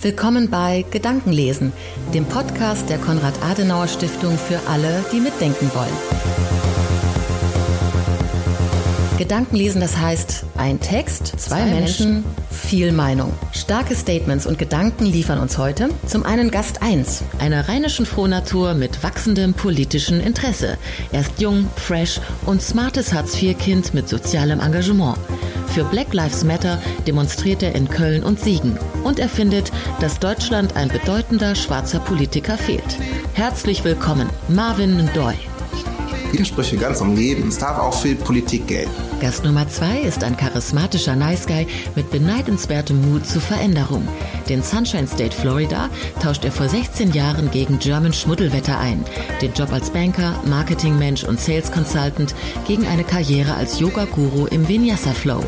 Willkommen bei Gedankenlesen, dem Podcast der Konrad-Adenauer-Stiftung für alle, die mitdenken wollen. Gedankenlesen, das heißt ein Text, zwei, zwei Menschen, Menschen, viel Meinung. Starke Statements und Gedanken liefern uns heute zum einen Gast 1, einer rheinischen Frohnatur mit wachsendem politischen Interesse. Er ist jung, fresh und smartes Hartz-IV-Kind mit sozialem Engagement. Für Black Lives Matter demonstriert er in Köln und Siegen. Und er findet, dass Deutschland ein bedeutender schwarzer Politiker fehlt. Herzlich willkommen, Marvin Ndoy. Widersprüche ganz am Leben. Es darf auch viel Politik gelten. Gast Nummer zwei ist ein charismatischer Nice Guy mit beneidenswertem Mut zur Veränderung. Den Sunshine State Florida tauscht er vor 16 Jahren gegen German Schmuddelwetter ein. Den Job als Banker, Marketingmensch und Sales Consultant gegen eine Karriere als Yoga-Guru im Vinyasa Flow.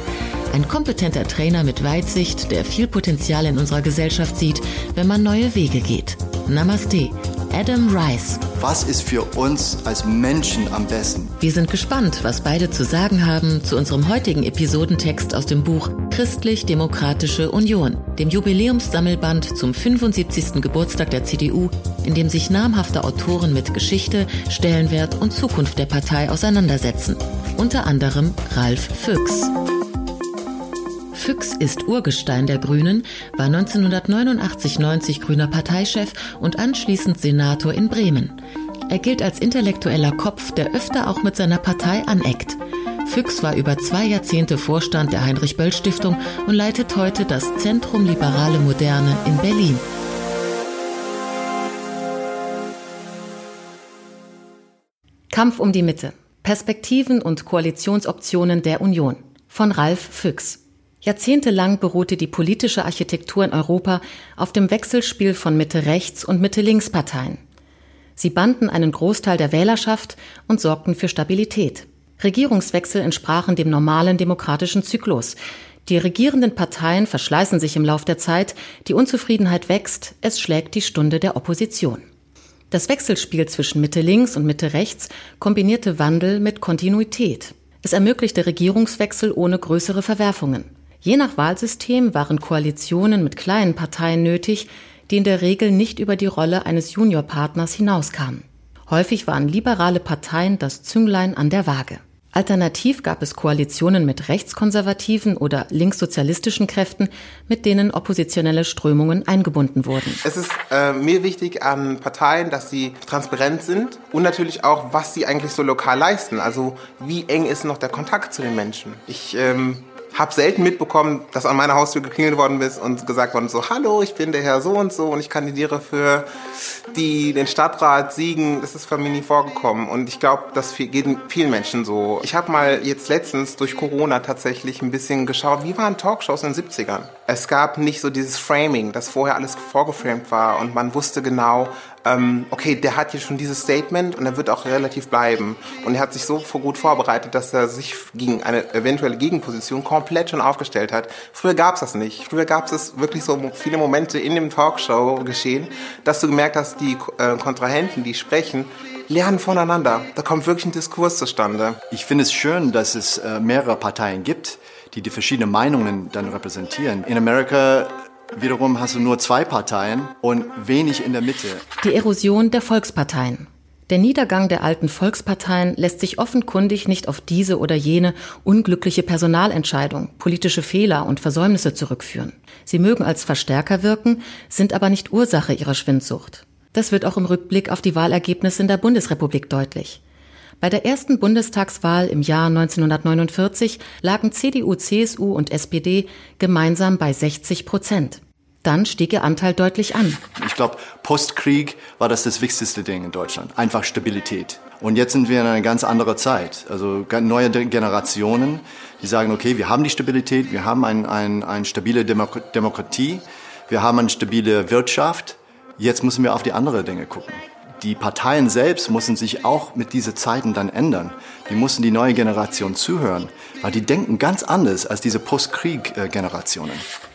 Ein kompetenter Trainer mit Weitsicht, der viel Potenzial in unserer Gesellschaft sieht, wenn man neue Wege geht. Namaste. Adam Rice. Was ist für uns als Menschen am besten? Wir sind gespannt, was beide zu sagen haben zu unserem heutigen Episodentext aus dem Buch Christlich-Demokratische Union, dem Jubiläumssammelband zum 75. Geburtstag der CDU, in dem sich namhafte Autoren mit Geschichte, Stellenwert und Zukunft der Partei auseinandersetzen. Unter anderem Ralf Füchs. Füchs ist Urgestein der Grünen, war 1989-90 grüner Parteichef und anschließend Senator in Bremen. Er gilt als intellektueller Kopf, der öfter auch mit seiner Partei aneckt. Füchs war über zwei Jahrzehnte Vorstand der Heinrich-Böll-Stiftung und leitet heute das Zentrum Liberale Moderne in Berlin. Kampf um die Mitte. Perspektiven und Koalitionsoptionen der Union von Ralf Füchs. Jahrzehntelang beruhte die politische Architektur in Europa auf dem Wechselspiel von Mitte-Rechts- und Mitte-Links-Parteien. Sie banden einen Großteil der Wählerschaft und sorgten für Stabilität. Regierungswechsel entsprachen dem normalen demokratischen Zyklus. Die regierenden Parteien verschleißen sich im Lauf der Zeit, die Unzufriedenheit wächst, es schlägt die Stunde der Opposition. Das Wechselspiel zwischen Mitte links und Mitte rechts kombinierte Wandel mit Kontinuität. Es ermöglichte Regierungswechsel ohne größere Verwerfungen. Je nach Wahlsystem waren Koalitionen mit kleinen Parteien nötig, die in der Regel nicht über die Rolle eines Juniorpartners hinauskamen. Häufig waren liberale Parteien das Zünglein an der Waage. Alternativ gab es Koalitionen mit rechtskonservativen oder linkssozialistischen Kräften, mit denen oppositionelle Strömungen eingebunden wurden. Es ist äh, mir wichtig an Parteien, dass sie transparent sind und natürlich auch, was sie eigentlich so lokal leisten. Also wie eng ist noch der Kontakt zu den Menschen. Ich ähm, habe selten mitbekommen, dass an meiner Haustür geklingelt worden ist und gesagt worden so, hallo, ich bin der Herr so und so und ich kandidiere für die, den Stadtrat Siegen. Das ist für mich nie vorgekommen und ich glaube, das geht vielen Menschen so. Ich habe mal jetzt letztens durch Corona tatsächlich ein bisschen geschaut, wie waren Talkshows in den 70ern? Es gab nicht so dieses Framing, dass vorher alles vorgeframed war und man wusste genau, ähm, okay, der hat hier schon dieses Statement und er wird auch relativ bleiben. Und er hat sich so gut vorbereitet, dass er sich gegen eine eventuelle Gegenposition komplett schon aufgestellt hat. Früher gab es das nicht. Früher gab es wirklich so viele Momente in dem Talkshow geschehen, dass du gemerkt hast, die äh, Kontrahenten, die sprechen, lernen voneinander. Da kommt wirklich ein Diskurs zustande. Ich finde es schön, dass es äh, mehrere Parteien gibt, die die verschiedenen Meinungen dann repräsentieren. In Amerika Wiederum hast du nur zwei Parteien und wenig in der Mitte. Die Erosion der Volksparteien. Der Niedergang der alten Volksparteien lässt sich offenkundig nicht auf diese oder jene unglückliche Personalentscheidung, politische Fehler und Versäumnisse zurückführen. Sie mögen als Verstärker wirken, sind aber nicht Ursache ihrer Schwindsucht. Das wird auch im Rückblick auf die Wahlergebnisse in der Bundesrepublik deutlich. Bei der ersten Bundestagswahl im Jahr 1949 lagen CDU, CSU und SPD gemeinsam bei 60 Prozent. Dann stieg ihr Anteil deutlich an. Ich glaube, Postkrieg war das das wichtigste Ding in Deutschland. Einfach Stabilität. Und jetzt sind wir in einer ganz anderen Zeit. Also neue Generationen, die sagen, okay, wir haben die Stabilität, wir haben eine ein, ein stabile Demok Demokratie, wir haben eine stabile Wirtschaft. Jetzt müssen wir auf die anderen Dinge gucken die Parteien selbst müssen sich auch mit diesen Zeiten dann ändern. Die müssen die neue Generation zuhören, weil die denken ganz anders als diese Postkrieg-Generationen.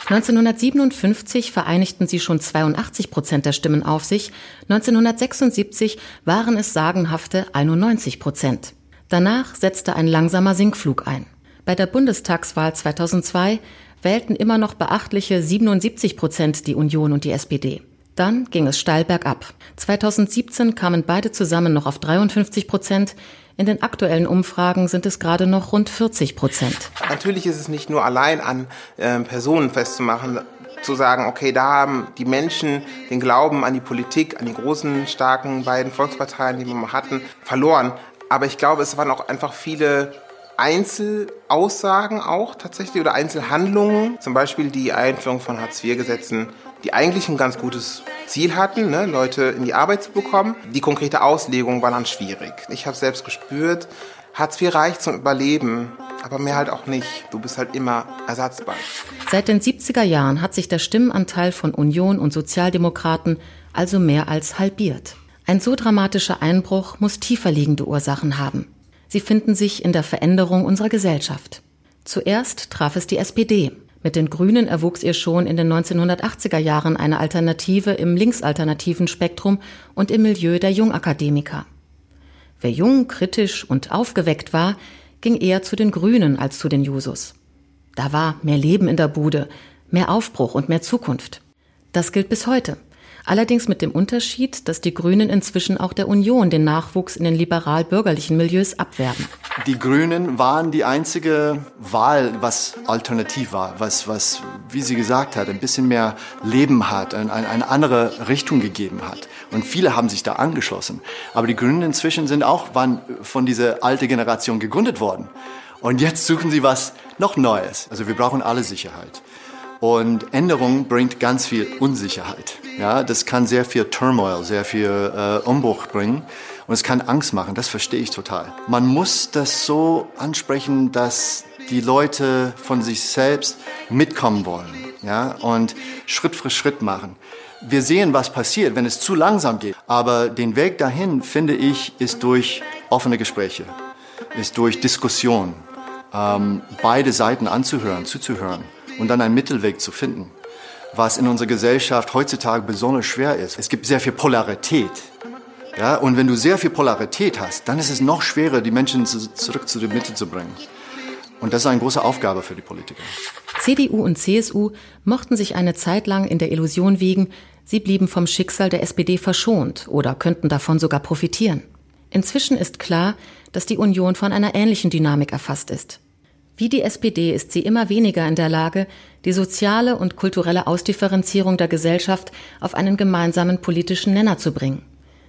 1957 vereinigten sie schon 82 Prozent der Stimmen auf sich, 1976 waren es sagenhafte 91 Prozent. Danach setzte ein langsamer Sinkflug ein. Bei der Bundestagswahl 2002 wählten immer noch beachtliche 77 Prozent die Union und die SPD. Dann ging es steil bergab. 2017 kamen beide zusammen noch auf 53 Prozent. In den aktuellen Umfragen sind es gerade noch rund 40 Prozent. Natürlich ist es nicht nur allein an äh, Personen festzumachen, zu sagen, okay, da haben die Menschen den Glauben an die Politik, an die großen, starken beiden Volksparteien, die wir mal hatten, verloren. Aber ich glaube, es waren auch einfach viele Einzelaussagen auch tatsächlich oder Einzelhandlungen, zum Beispiel die Einführung von Hartz-IV-Gesetzen, die eigentlich ein ganz gutes Ziel hatten, ne, Leute in die Arbeit zu bekommen. Die konkrete Auslegung war dann schwierig. Ich habe selbst gespürt, Hartz IV reicht zum Überleben, aber mehr halt auch nicht. Du bist halt immer ersatzbar. Seit den 70er Jahren hat sich der Stimmenanteil von Union und Sozialdemokraten also mehr als halbiert. Ein so dramatischer Einbruch muss tiefer liegende Ursachen haben. Sie finden sich in der Veränderung unserer Gesellschaft. Zuerst traf es die SPD. Mit den Grünen erwuchs ihr schon in den 1980er Jahren eine Alternative im linksalternativen Spektrum und im Milieu der Jungakademiker. Wer jung, kritisch und aufgeweckt war, ging eher zu den Grünen als zu den Jusos. Da war mehr Leben in der Bude, mehr Aufbruch und mehr Zukunft. Das gilt bis heute. Allerdings mit dem Unterschied, dass die Grünen inzwischen auch der Union den Nachwuchs in den liberal-bürgerlichen Milieus abwerben. Die Grünen waren die einzige Wahl, was alternativ war, was, was, wie sie gesagt hat, ein bisschen mehr Leben hat, ein, ein, eine andere Richtung gegeben hat. Und viele haben sich da angeschlossen. Aber die Grünen inzwischen sind auch, waren von dieser alten Generation gegründet worden. Und jetzt suchen sie was noch Neues. Also wir brauchen alle Sicherheit. Und Änderung bringt ganz viel Unsicherheit. Ja, das kann sehr viel Turmoil, sehr viel äh, Umbruch bringen. Und es kann Angst machen. Das verstehe ich total. Man muss das so ansprechen, dass die Leute von sich selbst mitkommen wollen. Ja, und Schritt für Schritt machen. Wir sehen, was passiert, wenn es zu langsam geht. Aber den Weg dahin, finde ich, ist durch offene Gespräche, ist durch Diskussion, ähm, beide Seiten anzuhören, zuzuhören und dann einen Mittelweg zu finden, was in unserer Gesellschaft heutzutage besonders schwer ist. Es gibt sehr viel Polarität. Ja, und wenn du sehr viel Polarität hast, dann ist es noch schwerer, die Menschen zu, zurück zu der Mitte zu bringen. Und das ist eine große Aufgabe für die Politiker. CDU und CSU mochten sich eine Zeit lang in der Illusion wiegen, sie blieben vom Schicksal der SPD verschont oder könnten davon sogar profitieren. Inzwischen ist klar, dass die Union von einer ähnlichen Dynamik erfasst ist. Wie die SPD ist sie immer weniger in der Lage, die soziale und kulturelle Ausdifferenzierung der Gesellschaft auf einen gemeinsamen politischen Nenner zu bringen.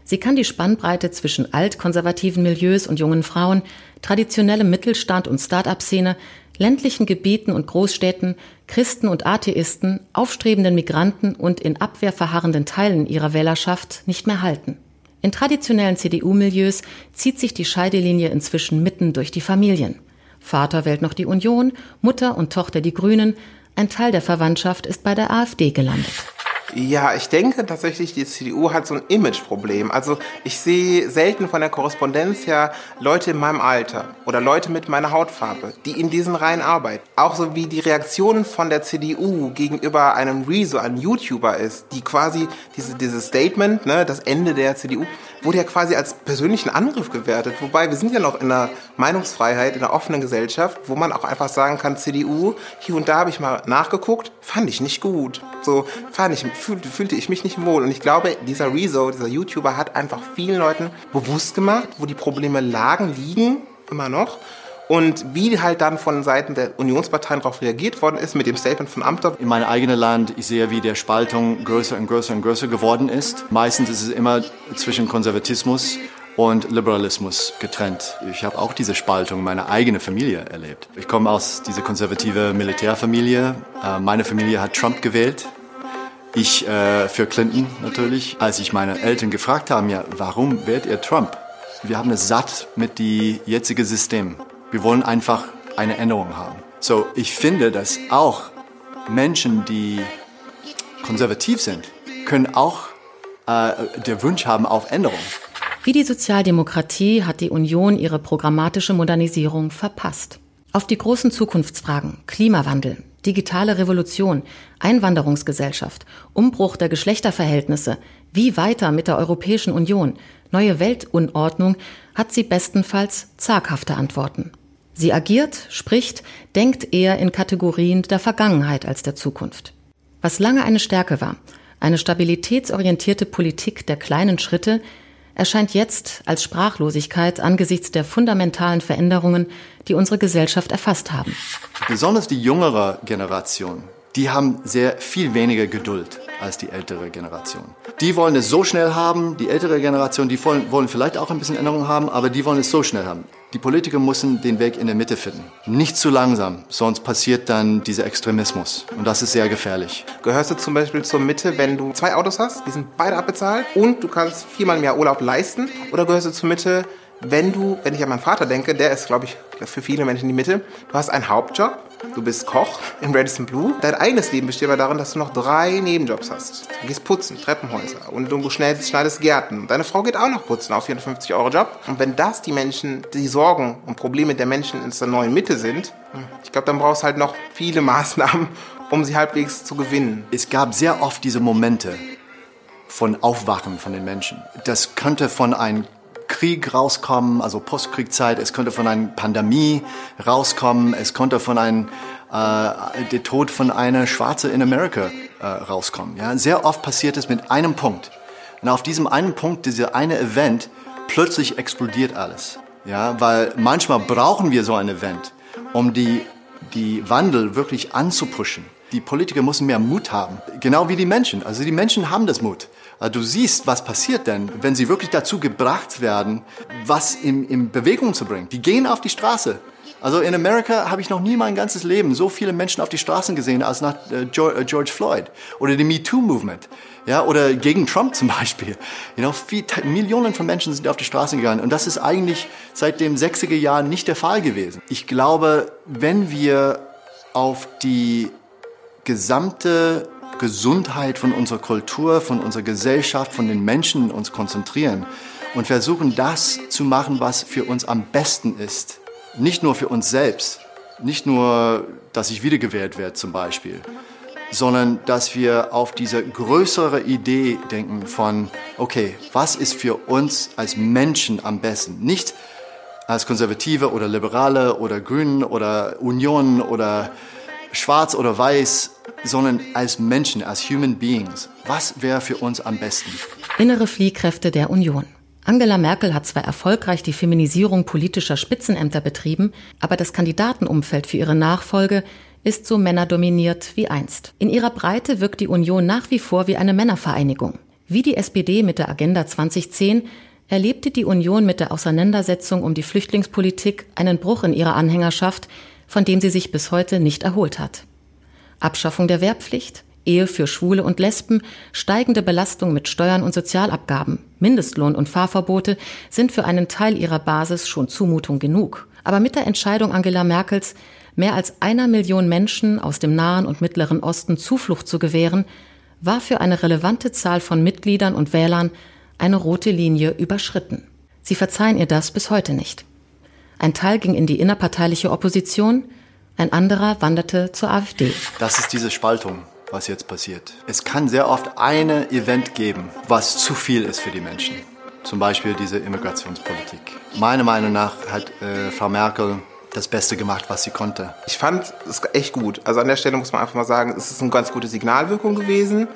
Sie kann die Spannbreite zwischen altkonservativen Milieus und jungen Frauen, traditionellem Mittelstand und Start-up-Szene, ländlichen Gebieten und Großstädten, Christen und Atheisten, aufstrebenden Migranten und in Abwehr verharrenden Teilen ihrer Wählerschaft nicht mehr halten. In traditionellen CDU-Milieus zieht sich die Scheidelinie inzwischen mitten durch die Familien. Vater wählt noch die Union, Mutter und Tochter die Grünen, ein Teil der Verwandtschaft ist bei der AfD gelandet. Ja, ich denke tatsächlich, die CDU hat so ein Imageproblem. Also ich sehe selten von der Korrespondenz her Leute in meinem Alter oder Leute mit meiner Hautfarbe, die in diesen Reihen arbeiten. Auch so wie die Reaktion von der CDU gegenüber einem Rezo, einem YouTuber ist, die quasi diese, dieses Statement, ne, das Ende der CDU, wurde ja quasi als persönlichen Angriff gewertet. Wobei wir sind ja noch in einer Meinungsfreiheit, in einer offenen Gesellschaft, wo man auch einfach sagen kann, CDU, hier und da habe ich mal nachgeguckt, fand ich nicht gut. So fand ich, fühlte, fühlte ich mich nicht wohl. Und ich glaube, dieser Rezo, dieser YouTuber hat einfach vielen Leuten bewusst gemacht, wo die Probleme lagen, liegen, immer noch. Und wie halt dann von Seiten der Unionsparteien darauf reagiert worden ist mit dem Statement von Amthor. In meinem eigenen Land, ich sehe, wie der Spaltung größer und größer und größer geworden ist. Meistens ist es immer zwischen Konservatismus und Liberalismus getrennt. Ich habe auch diese Spaltung in meiner eigenen Familie erlebt. Ich komme aus dieser konservative Militärfamilie. Äh, meine Familie hat Trump gewählt. Ich äh, für Clinton natürlich. Als ich meine Eltern gefragt habe, ja, warum wählt ihr Trump? Wir haben es satt mit dem jetzigen System. Wir wollen einfach eine Änderung haben. So, ich finde, dass auch Menschen, die konservativ sind, können auch äh, der Wunsch haben auf Änderung. Wie die Sozialdemokratie hat die Union ihre programmatische Modernisierung verpasst. Auf die großen Zukunftsfragen Klimawandel, digitale Revolution, Einwanderungsgesellschaft, Umbruch der Geschlechterverhältnisse, wie weiter mit der Europäischen Union, neue Weltunordnung, hat sie bestenfalls zaghafte Antworten. Sie agiert, spricht, denkt eher in Kategorien der Vergangenheit als der Zukunft. Was lange eine Stärke war, eine stabilitätsorientierte Politik der kleinen Schritte, erscheint jetzt als Sprachlosigkeit angesichts der fundamentalen Veränderungen, die unsere Gesellschaft erfasst haben. Besonders die jüngere Generation, die haben sehr viel weniger Geduld als die ältere Generation. Die wollen es so schnell haben, die ältere Generation, die wollen, wollen vielleicht auch ein bisschen Änderung haben, aber die wollen es so schnell haben. Die Politiker müssen den Weg in der Mitte finden. Nicht zu langsam, sonst passiert dann dieser Extremismus. Und das ist sehr gefährlich. Gehörst du zum Beispiel zur Mitte, wenn du zwei Autos hast, die sind beide abbezahlt und du kannst viermal mehr Urlaub leisten? Oder gehörst du zur Mitte, wenn du, wenn ich an meinen Vater denke, der ist, glaube ich, für viele Menschen die Mitte, du hast einen Hauptjob, du bist Koch in Radisson Blue. Dein eigenes Leben besteht aber darin, dass du noch drei Nebenjobs hast. Du gehst putzen, Treppenhäuser und du schneidest, schneidest Gärten. Deine Frau geht auch noch putzen auf 450 Euro Job. Und wenn das die Menschen, die Sorgen und Probleme der Menschen in der neuen Mitte sind, ich glaube, dann brauchst du halt noch viele Maßnahmen, um sie halbwegs zu gewinnen. Es gab sehr oft diese Momente von Aufwachen von den Menschen. Das könnte von einem Krieg rauskommen, also Postkriegzeit. Es könnte von einer Pandemie rauskommen. Es könnte von einem äh, der Tod von einer Schwarze in Amerika äh, rauskommen. Ja, sehr oft passiert es mit einem Punkt. Und auf diesem einen Punkt, dieser eine Event, plötzlich explodiert alles. Ja, weil manchmal brauchen wir so ein Event, um die die Wandel wirklich anzupushen. Die Politiker müssen mehr Mut haben, genau wie die Menschen. Also die Menschen haben das Mut. Äh, du siehst, was passiert denn, wenn sie wirklich dazu gebracht werden, was in, in Bewegung zu bringen. Die gehen auf die Straße. Also in Amerika habe ich noch nie mein ganzes Leben so viele Menschen auf die Straßen gesehen als nach äh, äh, George Floyd oder dem MeToo-Movement. Ja, oder gegen Trump zum Beispiel. You know, viel, Millionen von Menschen sind auf die Straßen gegangen. Und das ist eigentlich seit den 60er Jahren nicht der Fall gewesen. Ich glaube, wenn wir auf die gesamte Gesundheit von unserer Kultur, von unserer Gesellschaft, von den Menschen uns konzentrieren und versuchen das zu machen, was für uns am besten ist. Nicht nur für uns selbst, nicht nur, dass ich wiedergewählt werde zum Beispiel, sondern dass wir auf diese größere Idee denken von, okay, was ist für uns als Menschen am besten? Nicht als Konservative oder Liberale oder Grünen oder Union oder Schwarz oder Weiß, sondern als Menschen, als Human Beings. Was wäre für uns am besten? Innere Fliehkräfte der Union. Angela Merkel hat zwar erfolgreich die Feminisierung politischer Spitzenämter betrieben, aber das Kandidatenumfeld für ihre Nachfolge ist so männerdominiert wie einst. In ihrer Breite wirkt die Union nach wie vor wie eine Männervereinigung. Wie die SPD mit der Agenda 2010 erlebte die Union mit der Auseinandersetzung um die Flüchtlingspolitik einen Bruch in ihrer Anhängerschaft, von dem sie sich bis heute nicht erholt hat. Abschaffung der Wehrpflicht, Ehe für Schwule und Lesben, steigende Belastung mit Steuern und Sozialabgaben, Mindestlohn und Fahrverbote sind für einen Teil ihrer Basis schon Zumutung genug. Aber mit der Entscheidung Angela Merkels, mehr als einer Million Menschen aus dem Nahen und Mittleren Osten Zuflucht zu gewähren, war für eine relevante Zahl von Mitgliedern und Wählern eine rote Linie überschritten. Sie verzeihen ihr das bis heute nicht. Ein Teil ging in die innerparteiliche Opposition, ein anderer wanderte zur AfD. Das ist diese Spaltung, was jetzt passiert. Es kann sehr oft eine Event geben, was zu viel ist für die Menschen. Zum Beispiel diese Immigrationspolitik. Meiner Meinung nach hat äh, Frau Merkel das Beste gemacht, was sie konnte. Ich fand es echt gut. Also an der Stelle muss man einfach mal sagen, es ist eine ganz gute Signalwirkung gewesen.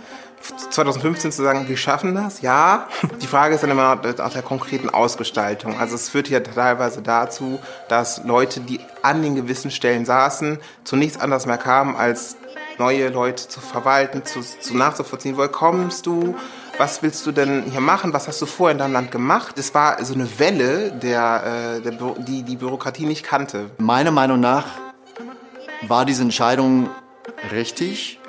2015 zu sagen, wir schaffen das, ja. Die Frage ist dann immer nach der konkreten Ausgestaltung. Also es führt ja teilweise dazu, dass Leute, die an den gewissen Stellen saßen, zu nichts anderes mehr kamen, als neue Leute zu verwalten, zu, zu nachzuvollziehen. Woher kommst du? Was willst du denn hier machen? Was hast du vorher in deinem Land gemacht? Es war so eine Welle, der, äh, der, die die Bürokratie nicht kannte. Meiner Meinung nach war diese Entscheidung richtig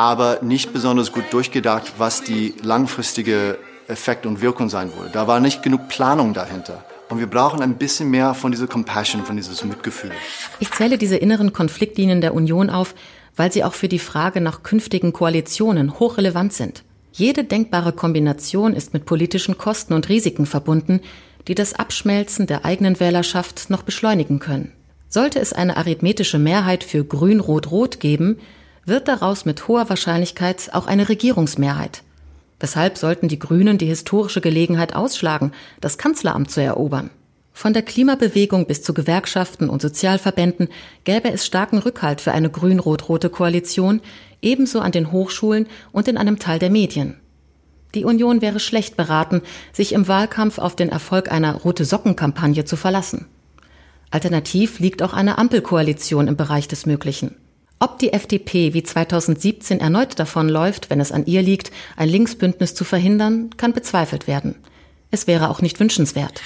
aber nicht besonders gut durchgedacht, was die langfristige Effekt und Wirkung sein würde. Da war nicht genug Planung dahinter. Und wir brauchen ein bisschen mehr von dieser Compassion, von dieses Mitgefühl. Ich zähle diese inneren Konfliktlinien der Union auf, weil sie auch für die Frage nach künftigen Koalitionen hochrelevant sind. Jede denkbare Kombination ist mit politischen Kosten und Risiken verbunden, die das Abschmelzen der eigenen Wählerschaft noch beschleunigen können. Sollte es eine arithmetische Mehrheit für Grün-Rot-Rot geben, wird daraus mit hoher Wahrscheinlichkeit auch eine Regierungsmehrheit. Weshalb sollten die Grünen die historische Gelegenheit ausschlagen, das Kanzleramt zu erobern? Von der Klimabewegung bis zu Gewerkschaften und Sozialverbänden gäbe es starken Rückhalt für eine grün-rot-rote Koalition, ebenso an den Hochschulen und in einem Teil der Medien. Die Union wäre schlecht beraten, sich im Wahlkampf auf den Erfolg einer rote Socken-Kampagne zu verlassen. Alternativ liegt auch eine Ampelkoalition im Bereich des Möglichen. Ob die FDP wie 2017 erneut davonläuft, wenn es an ihr liegt, ein Linksbündnis zu verhindern, kann bezweifelt werden. Es wäre auch nicht wünschenswert.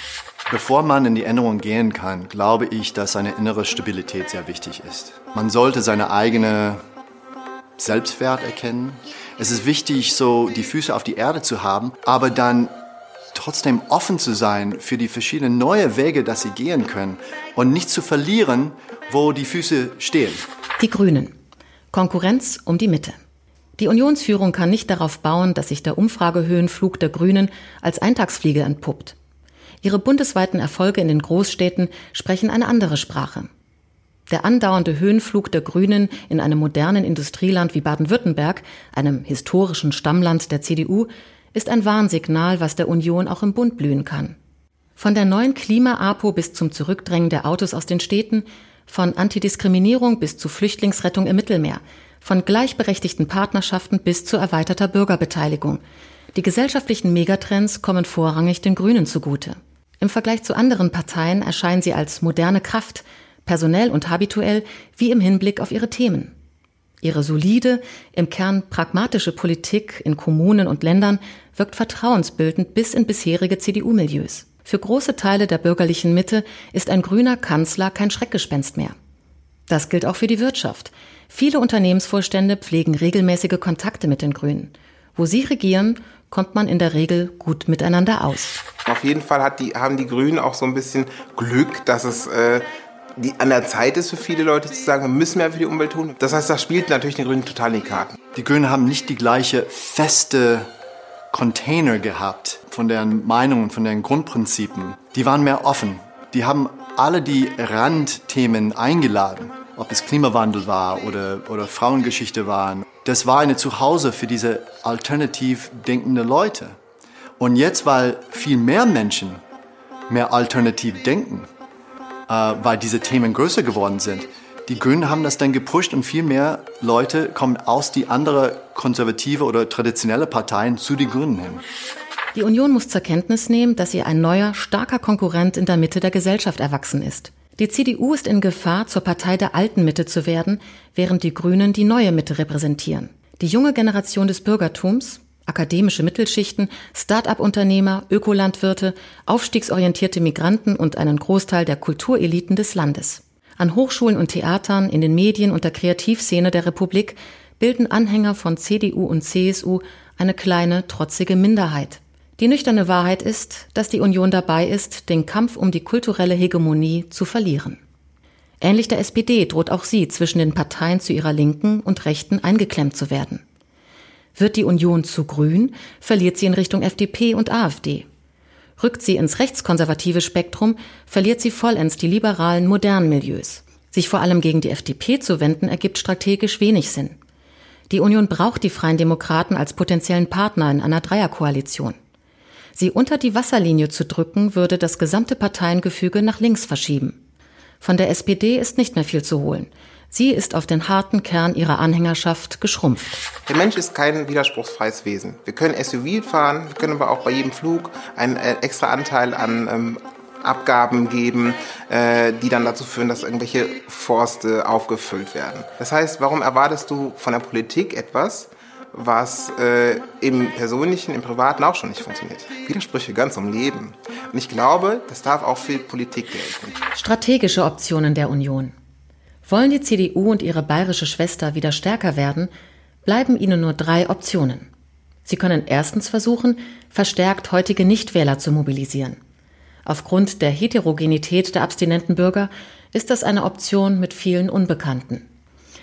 Bevor man in die Änderung gehen kann, glaube ich, dass eine innere Stabilität sehr wichtig ist. Man sollte seine eigene Selbstwert erkennen. Es ist wichtig, so die Füße auf die Erde zu haben, aber dann trotzdem offen zu sein für die verschiedenen neue Wege, dass sie gehen können und nicht zu verlieren, wo die Füße stehen. Die Grünen. Konkurrenz um die Mitte. Die Unionsführung kann nicht darauf bauen, dass sich der Umfragehöhenflug der Grünen als Eintagsfliege entpuppt. Ihre bundesweiten Erfolge in den Großstädten sprechen eine andere Sprache. Der andauernde Höhenflug der Grünen in einem modernen Industrieland wie Baden-Württemberg, einem historischen Stammland der CDU, ist ein Warnsignal, was der Union auch im Bund blühen kann. Von der neuen Klima-APO bis zum Zurückdrängen der Autos aus den Städten, von Antidiskriminierung bis zu Flüchtlingsrettung im Mittelmeer, von gleichberechtigten Partnerschaften bis zu erweiterter Bürgerbeteiligung. Die gesellschaftlichen Megatrends kommen vorrangig den Grünen zugute. Im Vergleich zu anderen Parteien erscheinen sie als moderne Kraft, personell und habituell, wie im Hinblick auf ihre Themen. Ihre solide, im Kern pragmatische Politik in Kommunen und Ländern wirkt vertrauensbildend bis in bisherige CDU-Milieus. Für große Teile der bürgerlichen Mitte ist ein grüner Kanzler kein Schreckgespenst mehr. Das gilt auch für die Wirtschaft. Viele Unternehmensvorstände pflegen regelmäßige Kontakte mit den Grünen. Wo sie regieren, kommt man in der Regel gut miteinander aus. Auf jeden Fall hat die, haben die Grünen auch so ein bisschen Glück, dass es äh, die, an der Zeit ist für viele Leute zu sagen, wir müssen mehr für die Umwelt tun. Das heißt, das spielt natürlich den Grünen total in die Karten. Die Grünen haben nicht die gleiche feste Container gehabt von deren Meinungen, von deren Grundprinzipien. Die waren mehr offen. Die haben alle die Randthemen eingeladen, ob es Klimawandel war oder, oder Frauengeschichte waren das war eine Zuhause für diese alternativ denkende Leute. Und jetzt, weil viel mehr Menschen mehr alternativ denken, äh, weil diese Themen größer geworden sind, die Grünen haben das dann gepusht und viel mehr Leute kommen aus die andere konservative oder traditionelle Parteien zu den Grünen hin. Die Union muss zur Kenntnis nehmen, dass ihr ein neuer, starker Konkurrent in der Mitte der Gesellschaft erwachsen ist. Die CDU ist in Gefahr, zur Partei der alten Mitte zu werden, während die Grünen die neue Mitte repräsentieren. Die junge Generation des Bürgertums, akademische Mittelschichten, Start-up-Unternehmer, Ökolandwirte, aufstiegsorientierte Migranten und einen Großteil der Kultureliten des Landes. An Hochschulen und Theatern, in den Medien und der Kreativszene der Republik bilden Anhänger von CDU und CSU eine kleine, trotzige Minderheit. Die nüchterne Wahrheit ist, dass die Union dabei ist, den Kampf um die kulturelle Hegemonie zu verlieren. Ähnlich der SPD droht auch sie zwischen den Parteien zu ihrer Linken und Rechten eingeklemmt zu werden. Wird die Union zu grün, verliert sie in Richtung FDP und AfD. Rückt sie ins rechtskonservative Spektrum, verliert sie vollends die liberalen modernen Milieus. Sich vor allem gegen die FDP zu wenden, ergibt strategisch wenig Sinn. Die Union braucht die Freien Demokraten als potenziellen Partner in einer Dreierkoalition. Sie unter die Wasserlinie zu drücken, würde das gesamte Parteiengefüge nach links verschieben. Von der SPD ist nicht mehr viel zu holen. Sie ist auf den harten Kern ihrer Anhängerschaft geschrumpft. Der Mensch ist kein widerspruchsfreies Wesen. Wir können SUV fahren, wir können aber auch bei jedem Flug einen äh, extra Anteil an ähm, Abgaben geben, äh, die dann dazu führen, dass irgendwelche Forste aufgefüllt werden. Das heißt, warum erwartest du von der Politik etwas, was äh, im Persönlichen, im Privaten auch schon nicht funktioniert. Widersprüche ganz im Leben. Und ich glaube, das darf auch für Politik gelten. Strategische Optionen der Union. Wollen die CDU und ihre bayerische Schwester wieder stärker werden, bleiben ihnen nur drei Optionen. Sie können erstens versuchen, verstärkt heutige Nichtwähler zu mobilisieren. Aufgrund der Heterogenität der abstinenten Bürger ist das eine Option mit vielen Unbekannten.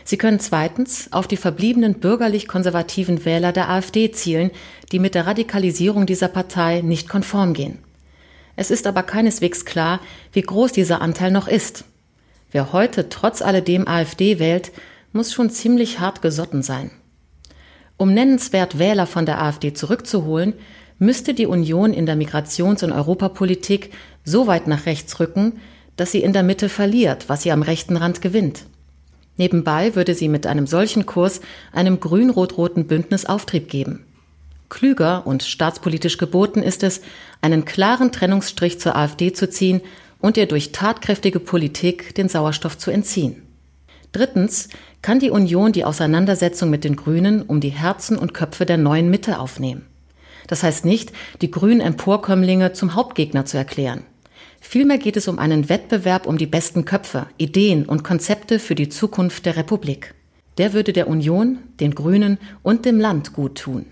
Sie können zweitens auf die verbliebenen bürgerlich-konservativen Wähler der AfD zielen, die mit der Radikalisierung dieser Partei nicht konform gehen. Es ist aber keineswegs klar, wie groß dieser Anteil noch ist. Wer heute trotz alledem AfD wählt, muss schon ziemlich hart gesotten sein. Um nennenswert Wähler von der AfD zurückzuholen, müsste die Union in der Migrations- und Europapolitik so weit nach rechts rücken, dass sie in der Mitte verliert, was sie am rechten Rand gewinnt. Nebenbei würde sie mit einem solchen Kurs einem grün-rot-roten Bündnis Auftrieb geben. Klüger und staatspolitisch geboten ist es, einen klaren Trennungsstrich zur AfD zu ziehen und ihr durch tatkräftige Politik den Sauerstoff zu entziehen. Drittens kann die Union die Auseinandersetzung mit den Grünen um die Herzen und Köpfe der neuen Mitte aufnehmen. Das heißt nicht, die grünen Emporkömmlinge zum Hauptgegner zu erklären. Vielmehr geht es um einen Wettbewerb um die besten Köpfe, Ideen und Konzepte für die Zukunft der Republik. Der würde der Union, den Grünen und dem Land gut tun.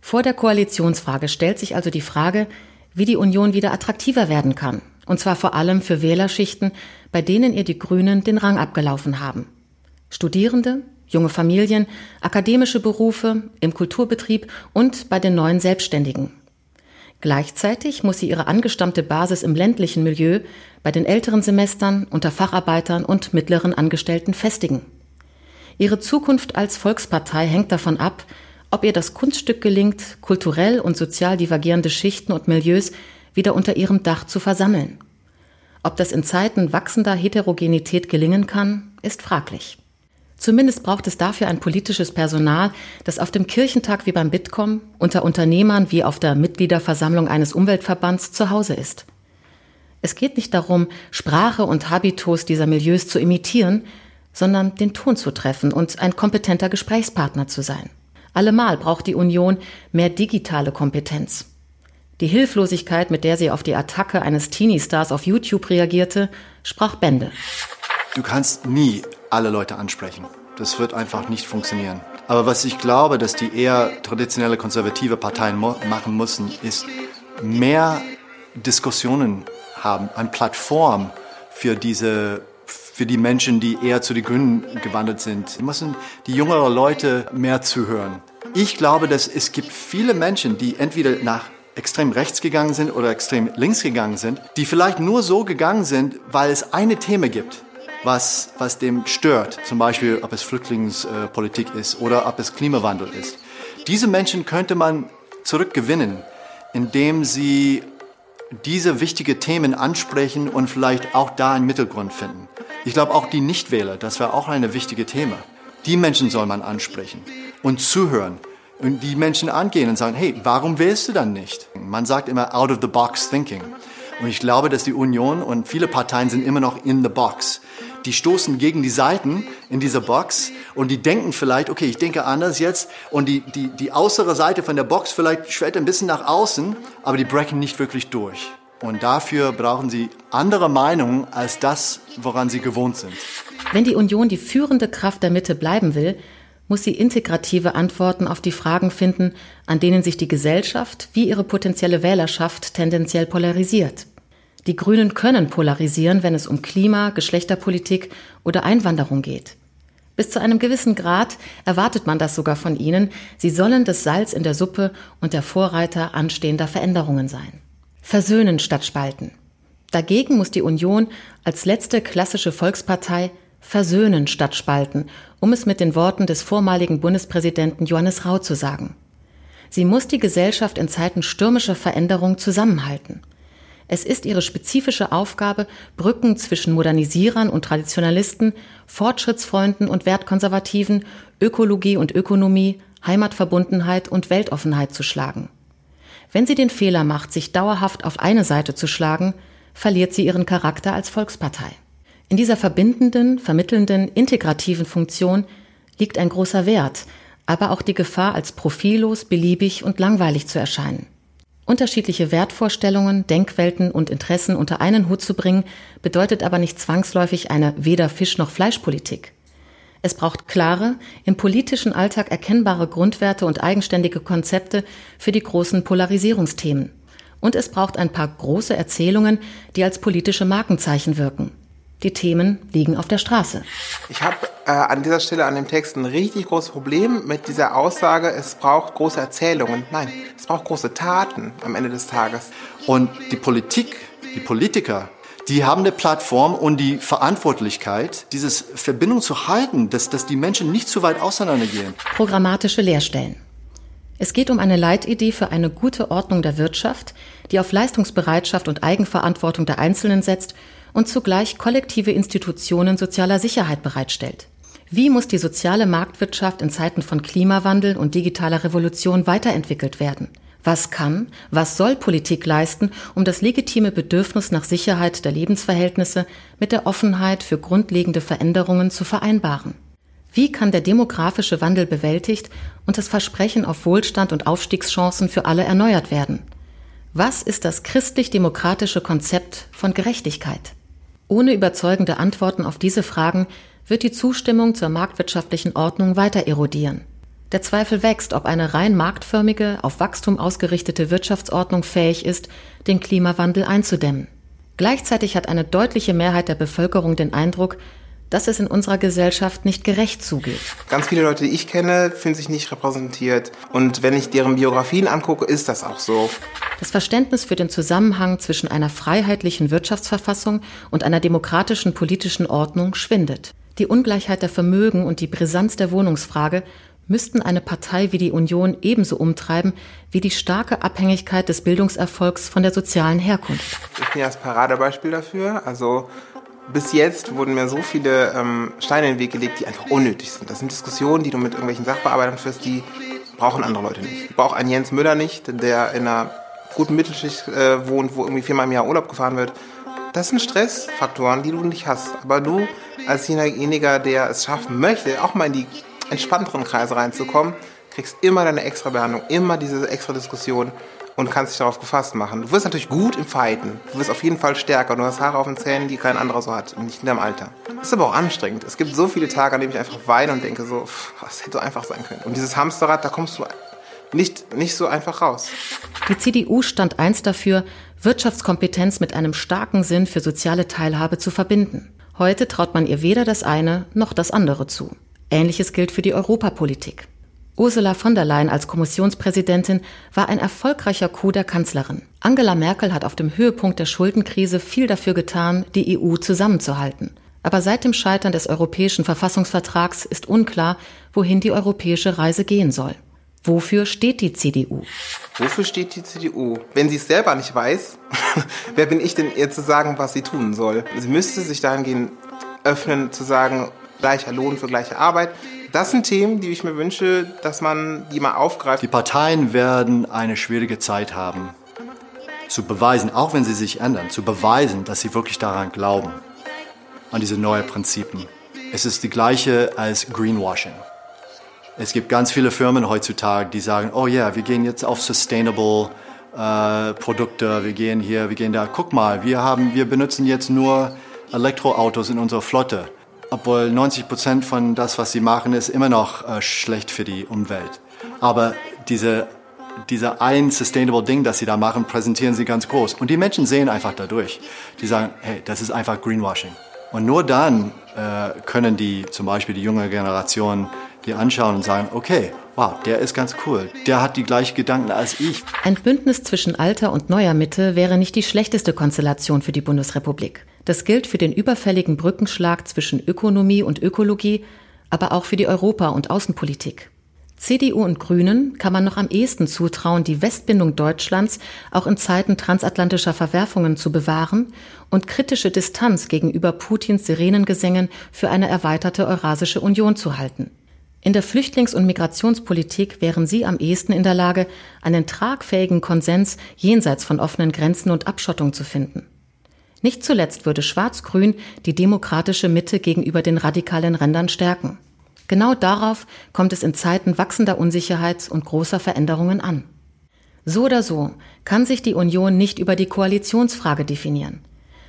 Vor der Koalitionsfrage stellt sich also die Frage, wie die Union wieder attraktiver werden kann, und zwar vor allem für Wählerschichten, bei denen ihr die Grünen den Rang abgelaufen haben. Studierende, junge Familien, akademische Berufe, im Kulturbetrieb und bei den neuen Selbstständigen. Gleichzeitig muss sie ihre angestammte Basis im ländlichen Milieu bei den älteren Semestern unter Facharbeitern und mittleren Angestellten festigen. Ihre Zukunft als Volkspartei hängt davon ab, ob ihr das Kunststück gelingt, kulturell und sozial divergierende Schichten und Milieus wieder unter ihrem Dach zu versammeln. Ob das in Zeiten wachsender Heterogenität gelingen kann, ist fraglich. Zumindest braucht es dafür ein politisches Personal, das auf dem Kirchentag wie beim Bitkom, unter Unternehmern wie auf der Mitgliederversammlung eines Umweltverbands zu Hause ist. Es geht nicht darum, Sprache und Habitus dieser Milieus zu imitieren, sondern den Ton zu treffen und ein kompetenter Gesprächspartner zu sein. Allemal braucht die Union mehr digitale Kompetenz. Die Hilflosigkeit, mit der sie auf die Attacke eines Teenie-Stars auf YouTube reagierte, sprach Bände. Du kannst nie alle Leute ansprechen. Das wird einfach nicht funktionieren. Aber was ich glaube, dass die eher traditionelle konservative Parteien machen müssen, ist mehr Diskussionen haben, eine Plattform für diese für die Menschen, die eher zu den Grünen gewandert sind. Wir müssen die jüngeren Leute mehr zuhören. Ich glaube, dass es gibt viele Menschen, die entweder nach extrem rechts gegangen sind oder extrem links gegangen sind, die vielleicht nur so gegangen sind, weil es eine Thema gibt was, was dem stört. Zum Beispiel, ob es Flüchtlingspolitik ist oder ob es Klimawandel ist. Diese Menschen könnte man zurückgewinnen, indem sie diese wichtigen Themen ansprechen und vielleicht auch da einen Mittelgrund finden. Ich glaube auch die Nichtwähler, das wäre auch ein wichtiges Thema. Die Menschen soll man ansprechen und zuhören und die Menschen angehen und sagen, hey, warum wählst du dann nicht? Man sagt immer out of the box thinking. Und ich glaube, dass die Union und viele Parteien sind immer noch in the box die stoßen gegen die Seiten in dieser Box und die denken vielleicht, okay, ich denke anders jetzt und die, die, die äußere Seite von der Box vielleicht schwellt ein bisschen nach außen, aber die brechen nicht wirklich durch. Und dafür brauchen sie andere Meinungen als das, woran sie gewohnt sind. Wenn die Union die führende Kraft der Mitte bleiben will, muss sie integrative Antworten auf die Fragen finden, an denen sich die Gesellschaft wie ihre potenzielle Wählerschaft tendenziell polarisiert. Die Grünen können polarisieren, wenn es um Klima, Geschlechterpolitik oder Einwanderung geht. Bis zu einem gewissen Grad erwartet man das sogar von ihnen. Sie sollen das Salz in der Suppe und der Vorreiter anstehender Veränderungen sein. Versöhnen statt spalten. Dagegen muss die Union als letzte klassische Volkspartei versöhnen statt spalten, um es mit den Worten des vormaligen Bundespräsidenten Johannes Rau zu sagen. Sie muss die Gesellschaft in Zeiten stürmischer Veränderung zusammenhalten. Es ist ihre spezifische Aufgabe, Brücken zwischen Modernisierern und Traditionalisten, Fortschrittsfreunden und Wertkonservativen, Ökologie und Ökonomie, Heimatverbundenheit und Weltoffenheit zu schlagen. Wenn sie den Fehler macht, sich dauerhaft auf eine Seite zu schlagen, verliert sie ihren Charakter als Volkspartei. In dieser verbindenden, vermittelnden, integrativen Funktion liegt ein großer Wert, aber auch die Gefahr, als profillos, beliebig und langweilig zu erscheinen. Unterschiedliche Wertvorstellungen, Denkwelten und Interessen unter einen Hut zu bringen, bedeutet aber nicht zwangsläufig eine weder Fisch noch Fleischpolitik. Es braucht klare, im politischen Alltag erkennbare Grundwerte und eigenständige Konzepte für die großen Polarisierungsthemen. Und es braucht ein paar große Erzählungen, die als politische Markenzeichen wirken. Die Themen liegen auf der Straße. Ich habe äh, an dieser Stelle an dem Text ein richtig großes Problem mit dieser Aussage, es braucht große Erzählungen. Nein, es braucht große Taten am Ende des Tages. Und die Politik, die Politiker, die haben eine Plattform und die Verantwortlichkeit, diese Verbindung zu halten, dass, dass die Menschen nicht zu weit auseinandergehen. Programmatische Leerstellen. Es geht um eine Leitidee für eine gute Ordnung der Wirtschaft, die auf Leistungsbereitschaft und Eigenverantwortung der Einzelnen setzt und zugleich kollektive Institutionen sozialer Sicherheit bereitstellt. Wie muss die soziale Marktwirtschaft in Zeiten von Klimawandel und digitaler Revolution weiterentwickelt werden? Was kann, was soll Politik leisten, um das legitime Bedürfnis nach Sicherheit der Lebensverhältnisse mit der Offenheit für grundlegende Veränderungen zu vereinbaren? Wie kann der demografische Wandel bewältigt und das Versprechen auf Wohlstand und Aufstiegschancen für alle erneuert werden? Was ist das christlich-demokratische Konzept von Gerechtigkeit? Ohne überzeugende Antworten auf diese Fragen wird die Zustimmung zur marktwirtschaftlichen Ordnung weiter erodieren. Der Zweifel wächst, ob eine rein marktförmige, auf Wachstum ausgerichtete Wirtschaftsordnung fähig ist, den Klimawandel einzudämmen. Gleichzeitig hat eine deutliche Mehrheit der Bevölkerung den Eindruck, dass es in unserer Gesellschaft nicht gerecht zugeht. Ganz viele Leute, die ich kenne, fühlen sich nicht repräsentiert. Und wenn ich deren Biografien angucke, ist das auch so. Das Verständnis für den Zusammenhang zwischen einer freiheitlichen Wirtschaftsverfassung und einer demokratischen politischen Ordnung schwindet. Die Ungleichheit der Vermögen und die Brisanz der Wohnungsfrage müssten eine Partei wie die Union ebenso umtreiben wie die starke Abhängigkeit des Bildungserfolgs von der sozialen Herkunft. Ich bin ja das Paradebeispiel dafür. Also bis jetzt wurden mir so viele ähm, Steine in den Weg gelegt, die einfach unnötig sind. Das sind Diskussionen, die du mit irgendwelchen Sachbearbeitern führst, die brauchen andere Leute nicht. Braucht ein Jens Müller nicht, der in einer guten Mittelschicht äh, wohnt, wo irgendwie viermal im Jahr Urlaub gefahren wird. Das sind Stressfaktoren, die du nicht hast. Aber du als derjenige, der es schaffen möchte, auch mal in die entspannteren Kreise reinzukommen, kriegst immer deine extra Behandlung, immer diese extra Diskussion und kannst dich darauf gefasst machen. Du wirst natürlich gut im Fighten. Du wirst auf jeden Fall stärker. Du hast Haare auf den Zähnen, die kein anderer so hat. Nicht in deinem Alter. Das ist aber auch anstrengend. Es gibt so viele Tage, an denen ich einfach weine und denke so, was hätte so einfach sein können. Und dieses Hamsterrad, da kommst du nicht, nicht so einfach raus. Die CDU stand einst dafür, Wirtschaftskompetenz mit einem starken Sinn für soziale Teilhabe zu verbinden. Heute traut man ihr weder das eine noch das andere zu. Ähnliches gilt für die Europapolitik. Ursula von der Leyen als Kommissionspräsidentin war ein erfolgreicher Coup der Kanzlerin. Angela Merkel hat auf dem Höhepunkt der Schuldenkrise viel dafür getan, die EU zusammenzuhalten. Aber seit dem Scheitern des Europäischen Verfassungsvertrags ist unklar, wohin die europäische Reise gehen soll. Wofür steht die CDU? Wofür steht die CDU? Wenn sie es selber nicht weiß, wer bin ich denn ihr zu sagen, was sie tun soll? Sie müsste sich dahingehend öffnen, zu sagen, gleicher Lohn für gleiche Arbeit. Das sind Themen, die ich mir wünsche, dass man die mal aufgreift. Die Parteien werden eine schwierige Zeit haben, zu beweisen, auch wenn sie sich ändern, zu beweisen, dass sie wirklich daran glauben, an diese neuen Prinzipien. Es ist die gleiche als Greenwashing. Es gibt ganz viele Firmen heutzutage, die sagen, oh ja, yeah, wir gehen jetzt auf sustainable äh, Produkte, wir gehen hier, wir gehen da. Guck mal, wir haben, wir benutzen jetzt nur Elektroautos in unserer Flotte, obwohl 90 Prozent von das, was sie machen, ist immer noch äh, schlecht für die Umwelt. Aber diese dieser ein sustainable Ding, das sie da machen, präsentieren sie ganz groß. Und die Menschen sehen einfach dadurch. Die sagen, hey, das ist einfach Greenwashing. Und nur dann äh, können die, zum Beispiel die junge Generation, die anschauen und sagen, okay, wow, der ist ganz cool. Der hat die gleichen Gedanken als ich. Ein Bündnis zwischen alter und neuer Mitte wäre nicht die schlechteste Konstellation für die Bundesrepublik. Das gilt für den überfälligen Brückenschlag zwischen Ökonomie und Ökologie, aber auch für die Europa- und Außenpolitik. CDU und Grünen kann man noch am ehesten zutrauen, die Westbindung Deutschlands auch in Zeiten transatlantischer Verwerfungen zu bewahren und kritische Distanz gegenüber Putins Sirenengesängen für eine erweiterte Eurasische Union zu halten. In der Flüchtlings- und Migrationspolitik wären sie am ehesten in der Lage, einen tragfähigen Konsens jenseits von offenen Grenzen und Abschottung zu finden. Nicht zuletzt würde Schwarz-Grün die demokratische Mitte gegenüber den radikalen Rändern stärken. Genau darauf kommt es in Zeiten wachsender Unsicherheit und großer Veränderungen an. So oder so kann sich die Union nicht über die Koalitionsfrage definieren.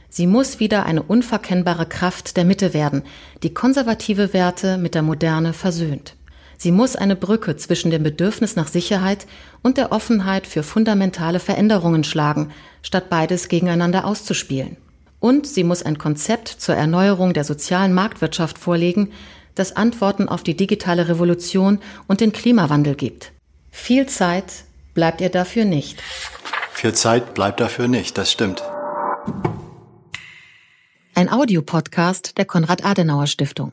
Sie muss wieder eine unverkennbare Kraft der Mitte werden, die konservative Werte mit der Moderne versöhnt. Sie muss eine Brücke zwischen dem Bedürfnis nach Sicherheit und der Offenheit für fundamentale Veränderungen schlagen, statt beides gegeneinander auszuspielen. Und sie muss ein Konzept zur Erneuerung der sozialen Marktwirtschaft vorlegen, das Antworten auf die digitale Revolution und den Klimawandel gibt. Viel Zeit bleibt ihr dafür nicht. Viel Zeit bleibt dafür nicht, das stimmt. Ein Audiopodcast der Konrad-Adenauer Stiftung.